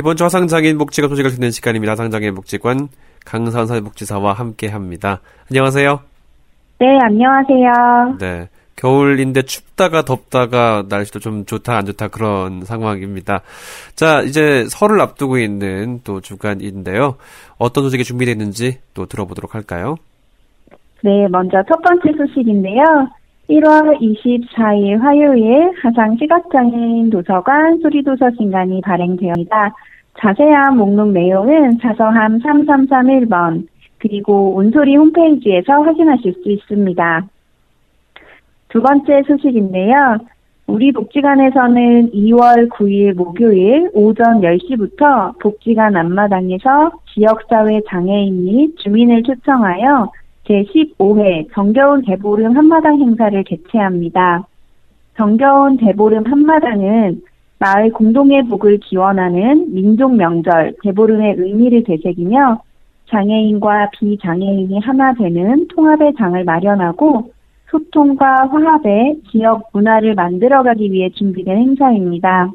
이번 주 화상장애인 복지가 소식을 듣는 시간입니다. 화상장애인 복지관 강사원 사회복지사와 함께 합니다. 안녕하세요. 네, 안녕하세요. 네. 겨울인데 춥다가 덥다가 날씨도 좀 좋다 안 좋다 그런 상황입니다. 자, 이제 설을 앞두고 있는 또 주간인데요. 어떤 소식이 준비됐는지 또 들어보도록 할까요? 네, 먼저 첫 번째 소식인데요. 1월 24일 화요일 하상 시각장애인 도서관 소리도서 신간이 발행되었습니다. 자세한 목록 내용은 자서함 3331번 그리고 온소리 홈페이지에서 확인하실 수 있습니다. 두 번째 소식인데요. 우리 복지관에서는 2월 9일 목요일 오전 10시부터 복지관 앞마당에서 지역사회 장애인 및 주민을 초청하여 제15회 정겨운 대보름 한마당 행사를 개최합니다. 정겨운 대보름 한마당은 마을 공동의 복을 기원하는 민족 명절 대보름의 의미를 되새기며 장애인과 비장애인이 하나 되는 통합의 장을 마련하고 소통과 화합의 지역 문화를 만들어가기 위해 준비된 행사입니다.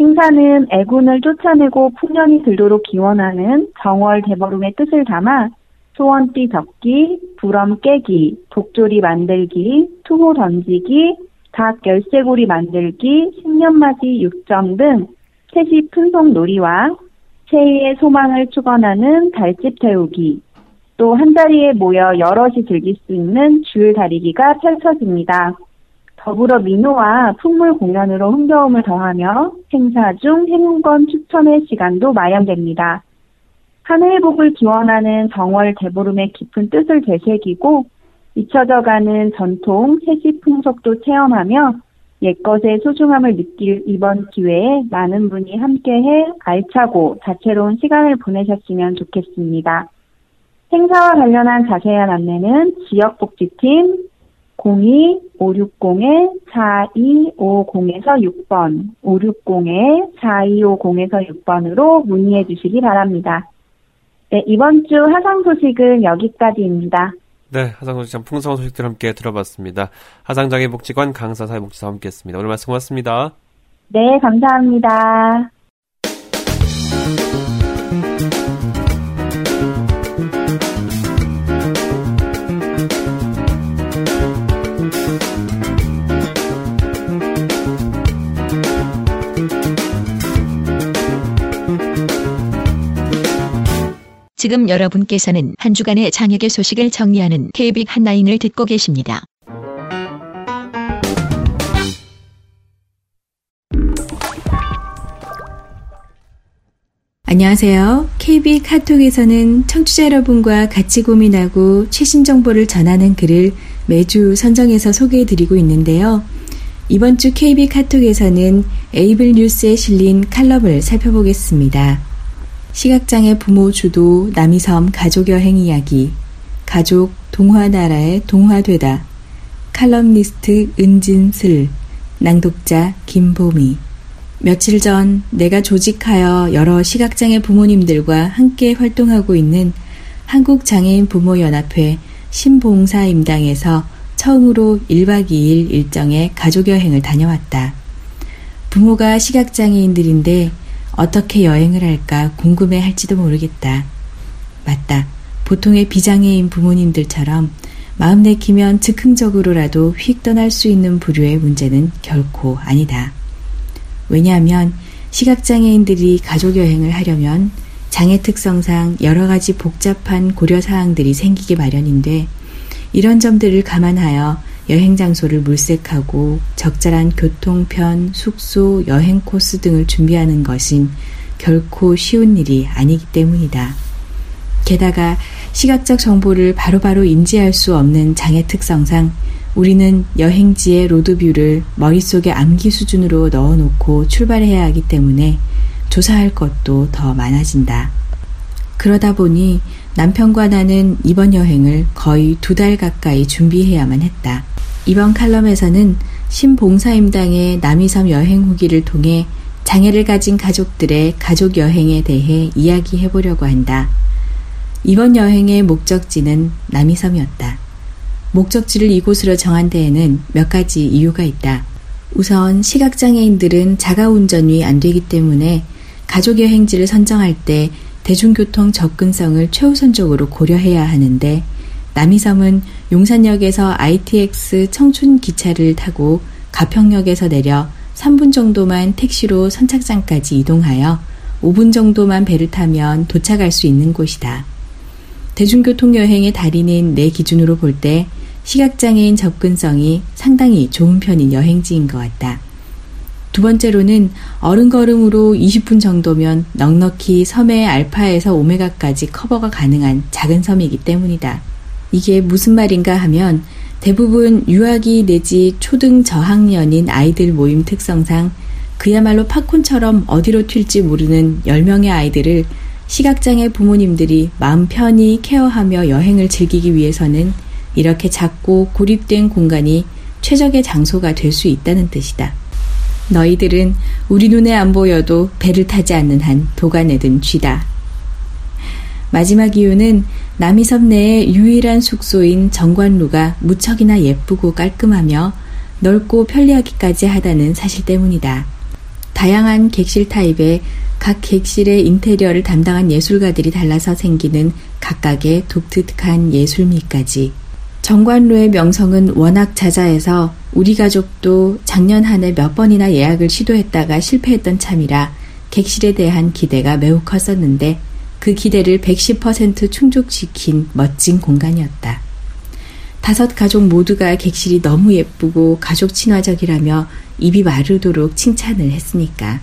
행사는 애군을 쫓아내고 풍년이 들도록 기원하는 정월 대보름의 뜻을 담아 소원띠 접기, 부럼 깨기, 독조리 만들기, 투호 던지기, 닭 열쇠고리 만들기, 신년맞이 육점 등 채시 풍속 놀이와 새해의 소망을 축원하는 달집 태우기, 또 한자리에 모여 여럿이 즐길 수 있는 줄 다리기가 펼쳐집니다. 더불어 민호와 풍물 공연으로 흥겨움을 더하며 행사 중 행운권 추첨의 시간도 마련됩니다. 하늘의 복을 기원하는 정월 대보름의 깊은 뜻을 되새기고 잊혀져가는 전통 세시 풍속도 체험하며 옛것의 소중함을 느낄 이번 기회에 많은 분이 함께해 알차고 다채로운 시간을 보내셨으면 좋겠습니다. 행사와 관련한 자세한 안내는 지역복지팀 02-560-4250에서 6번, 560-4250에서 6번으로 문의해 주시기 바랍니다. 네, 이번 주 하상 소식은 여기까지입니다. 네, 하상 소식 참 풍성한 소식들 함께 들어봤습니다. 하상장애복지관 강사 사회복지사와 함께했습니다. 오늘 말씀 고맙습니다. 네, 감사합니다. 지금 여러분께서는 한 주간의 장혁의 소식을 정리하는 KBIC 한라인을 듣고 계십니다. 안녕하세요. KB 카톡에서는 청취자 여러분과 같이 고민하고 최신 정보를 전하는 글을 매주 선정해서 소개해 드리고 있는데요. 이번 주 KB 카톡에서는 에이블 뉴스에 실린 칼럼을 살펴보겠습니다. 시각장애 부모 주도 남이섬 가족여행 이야기, 가족 동화나라의 동화되다, 칼럼니스트 은진슬, 낭독자 김보미. 며칠 전 내가 조직하여 여러 시각장애 부모님들과 함께 활동하고 있는 한국장애인 부모연합회 신봉사 임당에서 처음으로 1박 2일 일정의 가족여행을 다녀왔다. 부모가 시각장애인들인데 어떻게 여행을 할까 궁금해 할지도 모르겠다. 맞다. 보통의 비장애인 부모님들처럼 마음 내키면 즉흥적으로라도 휙 떠날 수 있는 부류의 문제는 결코 아니다. 왜냐하면 시각장애인들이 가족여행을 하려면 장애 특성상 여러 가지 복잡한 고려 사항들이 생기기 마련인데 이런 점들을 감안하여 여행 장소를 물색하고 적절한 교통편, 숙소, 여행 코스 등을 준비하는 것은 결코 쉬운 일이 아니기 때문이다. 게다가 시각적 정보를 바로바로 바로 인지할 수 없는 장애 특성상 우리는 여행지의 로드뷰를 머릿속에 암기 수준으로 넣어놓고 출발해야 하기 때문에 조사할 것도 더 많아진다. 그러다 보니 남편과 나는 이번 여행을 거의 두 달 가까이 준비해야만 했다. 이번 칼럼에서는 신봉사임당의 남이섬 여행 후기를 통해 장애를 가진 가족들의 가족 여행에 대해 이야기해 보려고 한다. 이번 여행의 목적지는 남이섬이었다. 목적지를 이곳으로 정한 데에는 몇 가지 이유가 있다. 우선 시각장애인들은 자가운전이 안 되기 때문에 가족 여행지를 선정할 때 대중교통 접근성을 최우선적으로 고려해야 하는데 남이섬은 용산역에서 ITX 청춘 기차를 타고 가평역에서 내려 3분 정도만 택시로 선착장까지 이동하여 5분 정도만 배를 타면 도착할 수 있는 곳이다. 대중교통 여행의 달인인 내 기준으로 볼 때 시각장애인 접근성이 상당히 좋은 편인 여행지인 것 같다. 두 번째로는 어른걸음으로 20분 정도면 넉넉히 섬의 알파에서 오메가까지 커버가 가능한 작은 섬이기 때문이다. 이게 무슨 말인가 하면 대부분 유아기 내지 초등 저학년인 아이들 모임 특성상 그야말로 팝콘처럼 어디로 튈지 모르는 10명의 아이들을 시각장애 부모님들이 마음 편히 케어하며 여행을 즐기기 위해서는 이렇게 작고 고립된 공간이 최적의 장소가 될 수 있다는 뜻이다. 너희들은 우리 눈에 안 보여도 배를 타지 않는 한 도가내 든 쥐다. 마지막 이유는 남이섬 내의 유일한 숙소인 정관루가 무척이나 예쁘고 깔끔하며 넓고 편리하기까지 하다는 사실 때문이다. 다양한 객실 타입의 각 객실의 인테리어를 담당한 예술가들이 달라서 생기는 각각의 독특한 예술미까지 정관로의 명성은 워낙 자자해서 우리 가족도 작년 한 해 몇 번이나 예약을 시도했다가 실패했던 참이라 객실에 대한 기대가 매우 컸었는데 그 기대를 110% 충족시킨 멋진 공간이었다. 다섯 가족 모두가 객실이 너무 예쁘고 가족 친화적이라며 입이 마르도록 칭찬을 했으니까.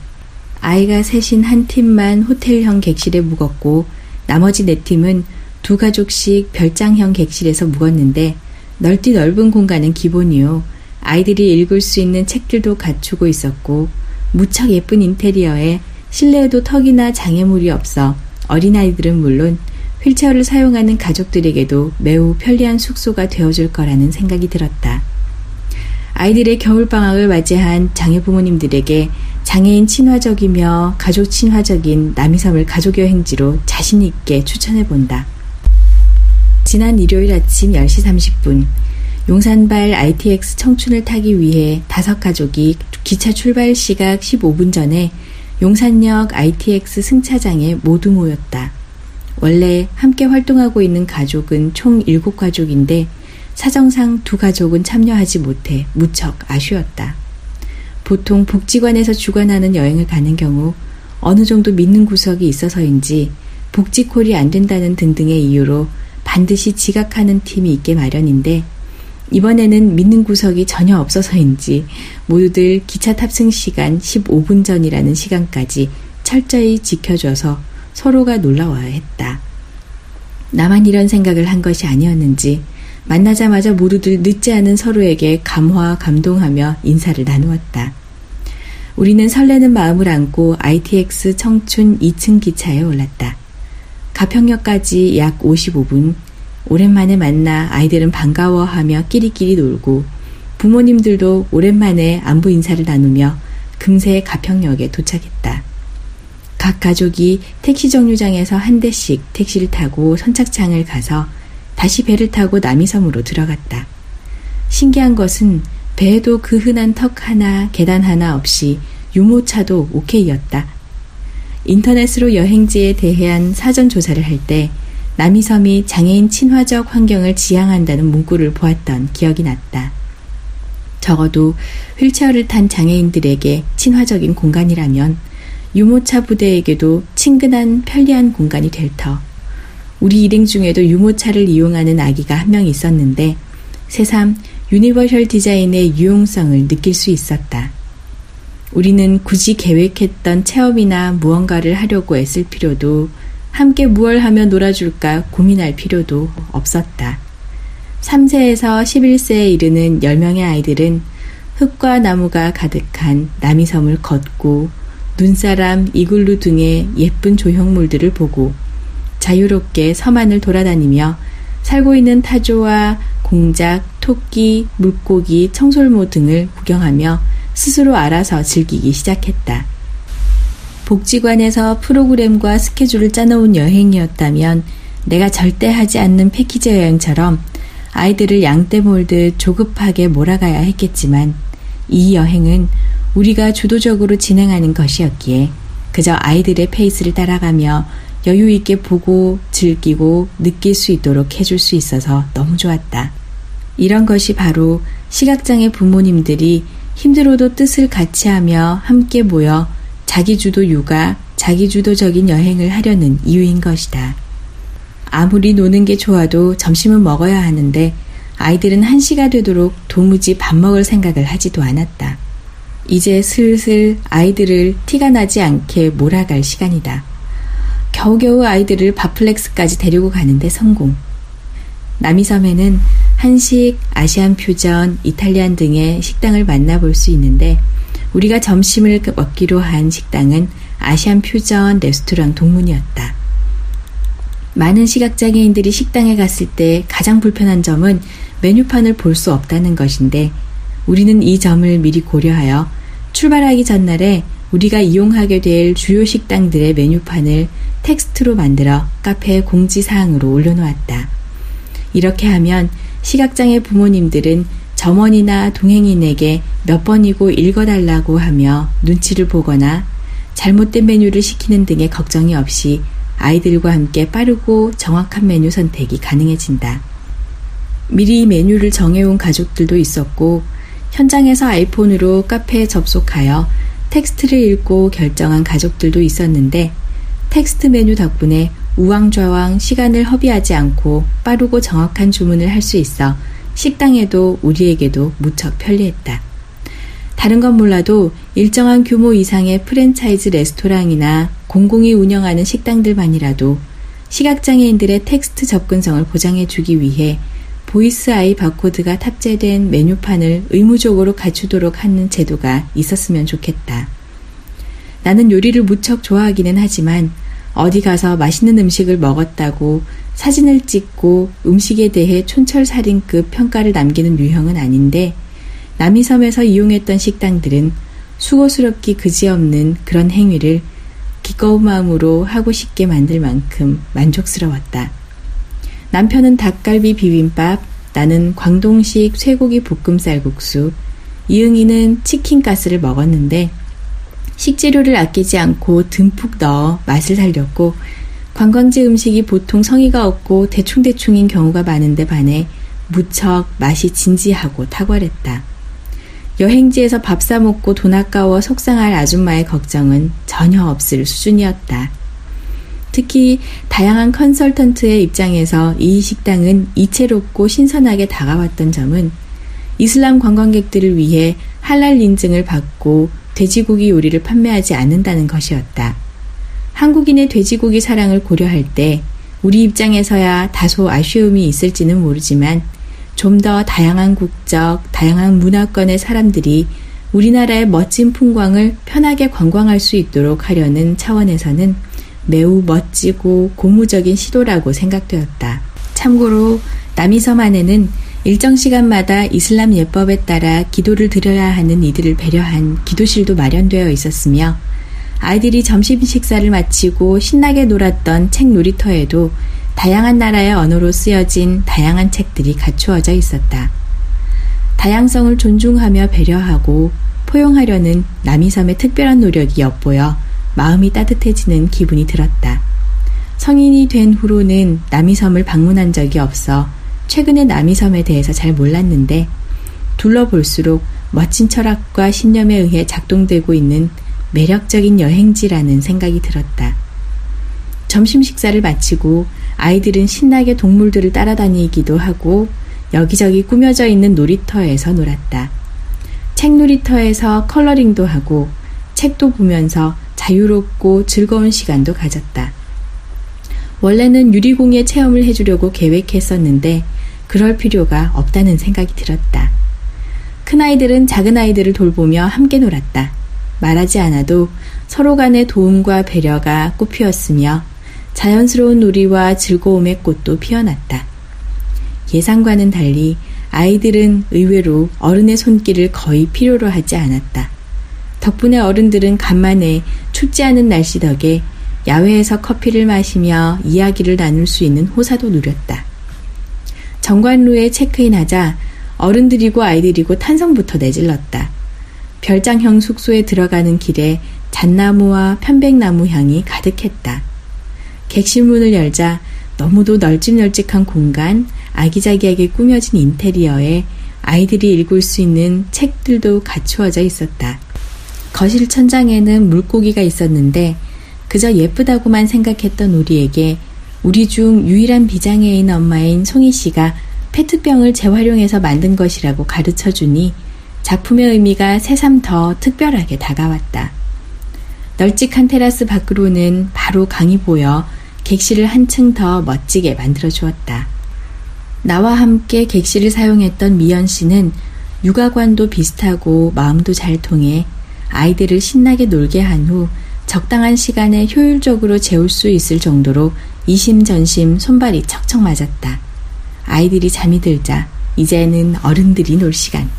아이가 셋인 한 팀만 호텔형 객실에 묵었고 나머지 네 팀은 두 가족씩 별장형 객실에서 묵었는데 넓디 넓은 공간은 기본이요. 아이들이 읽을 수 있는 책들도 갖추고 있었고 무척 예쁜 인테리어에 실내에도 턱이나 장애물이 없어 어린아이들은 물론 휠체어를 사용하는 가족들에게도 매우 편리한 숙소가 되어줄 거라는 생각이 들었다. 아이들의 겨울방학을 맞이한 장애 부모님들에게 장애인 친화적이며 가족 친화적인 남이섬을 가족여행지로 자신있게 추천해본다. 지난 일요일 아침 10시 30분 용산발 ITX 청춘을 타기 위해 다섯 가족이 기차 출발 시각 15분 전에 용산역 ITX 승차장에 모두 모였다. 원래 함께 활동하고 있는 가족은 총 7가족인데 사정상 두 가족은 참여하지 못해 무척 아쉬웠다. 보통 복지관에서 주관하는 여행을 가는 경우 어느 정도 믿는 구석이 있어서인지 복지콜이 안 된다는 등등의 이유로 반드시 지각하는 팀이 있게 마련인데 이번에는 믿는 구석이 전혀 없어서인지 모두들 기차 탑승 시간 15분 전이라는 시간까지 철저히 지켜줘서 서로가 놀라워야 했다. 나만 이런 생각을 한 것이 아니었는지 만나자마자 모두들 늦지 않은 서로에게 감화 감동하며 인사를 나누었다. 우리는 설레는 마음을 안고 ITX 청춘 2층 기차에 올랐다. 가평역까지 약 55분. 오랜만에 만나 아이들은 반가워하며 끼리끼리 놀고 부모님들도 오랜만에 안부 인사를 나누며 금세 가평역에 도착했다. 각 가족이 택시 정류장에서 한 대씩 택시를 타고 선착장을 가서 다시 배를 타고 남이섬으로 들어갔다. 신기한 것은 배에도 그 흔한 턱 하나, 계단 하나 없이 유모차도 오케이였다. 인터넷으로 여행지에 대한 사전 조사를 할 때 남이섬이 장애인 친화적 환경을 지향한다는 문구를 보았던 기억이 났다. 적어도 휠체어를 탄 장애인들에게 친화적인 공간이라면 유모차 부대에게도 친근한 편리한 공간이 될 터. 우리 일행 중에도 유모차를 이용하는 아기가 한 명 있었는데 새삼 universal 디자인의 유용성을 느낄 수 있었다. 우리는 굳이 계획했던 체험이나 무언가를 하려고 애쓸 필요도 함께 무얼 하며 놀아줄까 고민할 필요도 없었다. 3세에서 11세에 이르는 10명의 아이들은 흙과 나무가 가득한 남이섬을 걷고 눈사람, 이글루 등의 예쁜 조형물들을 보고 자유롭게 섬 안을 돌아다니며 살고 있는 타조와 공작, 토끼, 물고기, 청솔모 등을 구경하며 스스로 알아서 즐기기 시작했다. 복지관에서 프로그램과 스케줄을 짜놓은 여행이었다면 내가 절대 하지 않는 패키지 여행처럼 아이들을 양떼 몰듯 조급하게 몰아가야 했겠지만 이 여행은 우리가 주도적으로 진행하는 것이었기에 그저 아이들의 페이스를 따라가며 여유 있게 보고 즐기고 느낄 수 있도록 해줄 수 있어서 너무 좋았다. 이런 것이 바로 시각장애 부모님들이 힘들어도 뜻을 같이 하며 함께 모여 자기주도 육아, 자기주도적인 여행을 하려는 이유인 것이다. 아무리 노는 게 좋아도 점심은 먹어야 하는데 아이들은 한시가 되도록 도무지 밥 먹을 생각을 하지도 않았다. 이제 슬슬 아이들을 티가 나지 않게 몰아갈 시간이다. 겨우겨우 아이들을 바플렉스까지 데리고 가는데 성공. 남이섬에는 한식, 아시안 퓨전, 이탈리안 등의 식당을 만나볼 수 있는데 우리가 점심을 먹기로 한 식당은 아시안 퓨전 레스토랑 동문이었다. 많은 시각장애인들이 식당에 갔을 때 가장 불편한 점은 메뉴판을 볼 수 없다는 것인데 우리는 이 점을 미리 고려하여 출발하기 전날에 우리가 이용하게 될 주요 식당들의 메뉴판을 텍스트로 만들어 카페 공지사항으로 올려놓았다. 이렇게 하면 시각장애 부모님들은 점원이나 동행인에게 몇 번이고 읽어달라고 하며 눈치를 보거나 잘못된 메뉴를 시키는 등의 걱정이 없이 아이들과 함께 빠르고 정확한 메뉴 선택이 가능해진다. 미리 메뉴를 정해온 가족들도 있었고 현장에서 아이폰으로 카페에 접속하여 텍스트를 읽고 결정한 가족들도 있었는데 텍스트 메뉴 덕분에 우왕좌왕 시간을 허비하지 않고 빠르고 정확한 주문을 할 수 있어 식당에도 우리에게도 무척 편리했다. 다른 건 몰라도 일정한 규모 이상의 프랜차이즈 레스토랑이나 공공이 운영하는 식당들만이라도 시각장애인들의 텍스트 접근성을 보장해 주기 위해 보이스 아이 바코드가 탑재된 메뉴판을 의무적으로 갖추도록 하는 제도가 있었으면 좋겠다. 나는 요리를 무척 좋아하기는 하지만 어디 가서 맛있는 음식을 먹었다고 사진을 찍고 음식에 대해 촌철살인급 평가를 남기는 유형은 아닌데 남이섬에서 이용했던 식당들은 수고스럽기 그지없는 그런 행위를 기꺼운 마음으로 하고 싶게 만들 만큼 만족스러웠다. 남편은 닭갈비 비빔밥, 나는 광동식 쇠고기 볶음 쌀국수, 이응이는 치킨 가스를 먹었는데 식재료를 아끼지 않고 듬뿍 넣어 맛을 살렸고 관광지 음식이 보통 성의가 없고 대충대충인 경우가 많은데 반해 무척 맛이 진지하고 탁월했다. 여행지에서 밥 사 먹고 돈 아까워 속상할 아줌마의 걱정은 전혀 없을 수준이었다. 특히 다양한 컨설턴트의 입장에서 이 식당은 이채롭고 신선하게 다가왔던 점은 이슬람 관광객들을 위해 할랄 인증을 받고 돼지고기 요리를 판매하지 않는다는 것이었다. 한국인의 돼지고기 사랑을 고려할 때 우리 입장에서야 다소 아쉬움이 있을지는 모르지만 좀 더 다양한 국적, 다양한 문화권의 사람들이 우리나라의 멋진 풍광을 편하게 관광할 수 있도록 하려는 차원에서는 매우 멋지고 고무적인 시도라고 생각되었다. 참고로 남이섬 안에는 일정 시간마다 이슬람 예법에 따라 기도를 드려야 하는 이들을 배려한 기도실도 마련되어 있었으며 아이들이 점심 식사를 마치고 신나게 놀았던 책 놀이터에도 다양한 나라의 언어로 쓰여진 다양한 책들이 갖추어져 있었다. 다양성을 존중하며 배려하고 포용하려는 남이섬의 특별한 노력이 엿보여 마음이 따뜻해지는 기분이 들었다. 성인이 된 후로는 남이섬을 방문한 적이 없어 최근에 남이섬에 대해서 잘 몰랐는데 둘러볼수록 멋진 철학과 신념에 의해 작동되고 있는 매력적인 여행지라는 생각이 들었다. 점심 식사를 마치고 아이들은 신나게 동물들을 따라다니기도 하고 여기저기 꾸며져 있는 놀이터에서 놀았다. 책 놀이터에서 컬러링도 하고 책도 보면서 자유롭고 즐거운 시간도 가졌다. 원래는 유리공예 체험을 해주려고 계획했었는데 그럴 필요가 없다는 생각이 들었다. 큰아이들은 작은아이들을 돌보며 함께 놀았다. 말하지 않아도 서로 간의 도움과 배려가 꽃피었으며 자연스러운 놀이와 즐거움의 꽃도 피어났다. 예상과는 달리 아이들은 의외로 어른의 손길을 거의 필요로 하지 않았다. 덕분에 어른들은 간만에 춥지 않은 날씨 덕에 야외에서 커피를 마시며 이야기를 나눌 수 있는 호사도 누렸다. 정관루에 체크인하자 어른들이고 아이들이고 탄성부터 내질렀다. 별장형 숙소에 들어가는 길에 잣나무와 편백나무 향이 가득했다. 객실문을 열자 너무도 널찍널찍한 공간, 아기자기하게 꾸며진 인테리어에 아이들이 읽을 수 있는 책들도 갖추어져 있었다. 거실 천장에는 물고기가 있었는데 그저 예쁘다고만 생각했던 우리에게 우리 중 유일한 비장애인 엄마인 송이 씨가 페트병을 재활용해서 만든 것이라고 가르쳐 주니 작품의 의미가 새삼 더 특별하게 다가왔다. 널찍한 테라스 밖으로는 바로 강이 보여 객실을 한층 더 멋지게 만들어 주었다. 나와 함께 객실을 사용했던 미연 씨는 육아관도 비슷하고 마음도 잘 통해 아이들을 신나게 놀게 한 후 적당한 시간에 효율적으로 재울 수 있을 정도로 이심전심 손발이 척척 맞았다. 아이들이 잠이 들자 이제는 어른들이 놀 시간.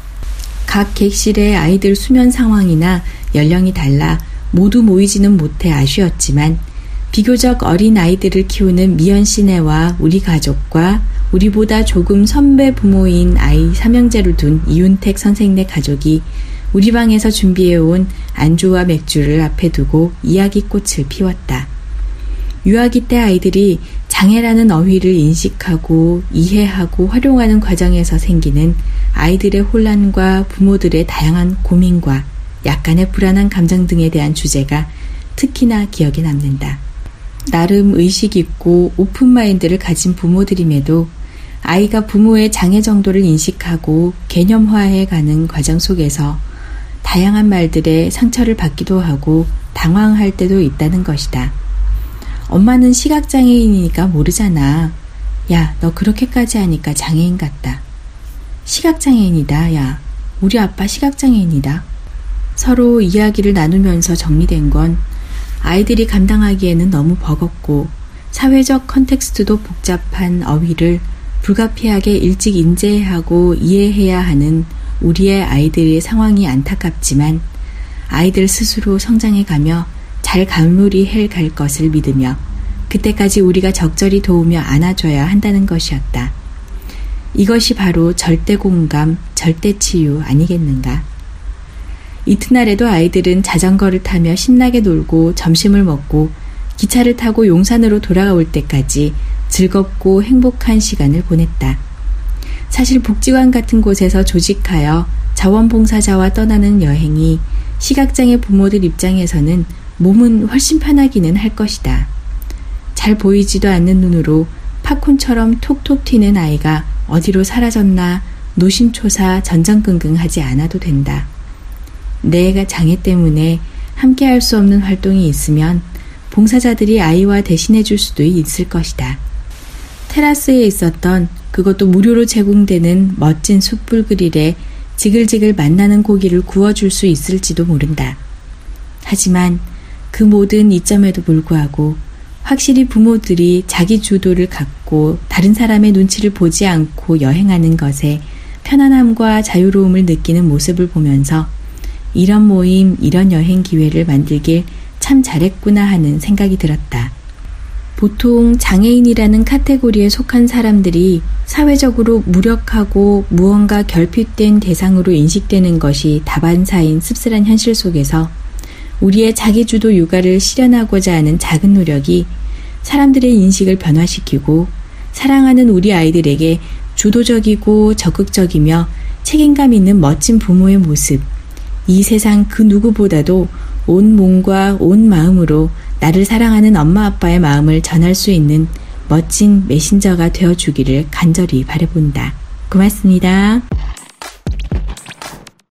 각 객실의 아이들 수면 상황이나 연령이 달라 모두 모이지는 못해 아쉬웠지만 비교적 어린 아이들을 키우는 미연 씨네와 우리 가족과 우리보다 조금 선배 부모인 아이 삼형제를 둔 이윤택 선생네 가족이 우리 방에서 준비해온 안주와 맥주를 앞에 두고 이야기꽃을 피웠다. 유아기 때 아이들이 장애라는 어휘를 인식하고 이해하고 활용하는 과정에서 생기는 아이들의 혼란과 부모들의 다양한 고민과 약간의 불안한 감정 등에 대한 주제가 특히나 기억에 남는다. 나름 의식 있고 오픈 마인드를 가진 부모들임에도 아이가 부모의 장애 정도를 인식하고 개념화해 가는 과정 속에서 다양한 말들에 상처를 받기도 하고 당황할 때도 있다는 것이다. 엄마는 시각장애인이니까 모르잖아. 야, 너 그렇게까지 하니까 장애인 같다. 시각장애인이다, 야. 우리 아빠 시각장애인이다. 서로 이야기를 나누면서 정리된 건 아이들이 감당하기에는 너무 버겁고 사회적 컨텍스트도 복잡한 어휘를 불가피하게 일찍 인재하고 이해해야 하는 우리의 아이들의 상황이 안타깝지만 아이들 스스로 성장해 가며 잘 감물이 해갈 것을 믿으며 그때까지 우리가 적절히 도우며 안아줘야 한다는 것이었다. 이것이 바로 절대 공감, 절대 치유 아니겠는가? 이튿날에도 아이들은 자전거를 타며 신나게 놀고 점심을 먹고 기차를 타고 용산으로 돌아올 때까지 즐겁고 행복한 시간을 보냈다. 사실 복지관 같은 곳에서 조직하여 자원봉사자와 떠나는 여행이 시각장애 부모들 입장에서는 몸은 훨씬 편하기는 할 것이다. 잘 보이지도 않는 눈으로 팝콘처럼 톡톡 튀는 아이가 어디로 사라졌나 노심초사 전전긍긍하지 않아도 된다. 내가 장애 때문에 함께 할 수 없는 활동이 있으면 봉사자들이 아이와 대신해 줄 수도 있을 것이다. 테라스에 있었던 그것도 무료로 제공되는 멋진 숯불 그릴에 지글지글 만나는 고기를 구워줄 수 있을지도 모른다. 하지만 그 모든 이점에도 불구하고 확실히 부모들이 자기 주도를 갖고 다른 사람의 눈치를 보지 않고 여행하는 것에 편안함과 자유로움을 느끼는 모습을 보면서 이런 모임, 이런 여행 기회를 만들길 참 잘했구나 하는 생각이 들었다. 보통 장애인이라는 카테고리에 속한 사람들이 사회적으로 무력하고 무언가 결핍된 대상으로 인식되는 것이 다반사인 씁쓸한 현실 속에서 우리의 자기주도 육아를 실현하고자 하는 작은 노력이 사람들의 인식을 변화시키고 사랑하는 우리 아이들에게 주도적이고 적극적이며 책임감 있는 멋진 부모의 모습, 이 세상 그 누구보다도 온 몸과 온 마음으로 나를 사랑하는 엄마 아빠의 마음을 전할 수 있는 멋진 메신저가 되어 주기를 간절히 바라본다. 고맙습니다.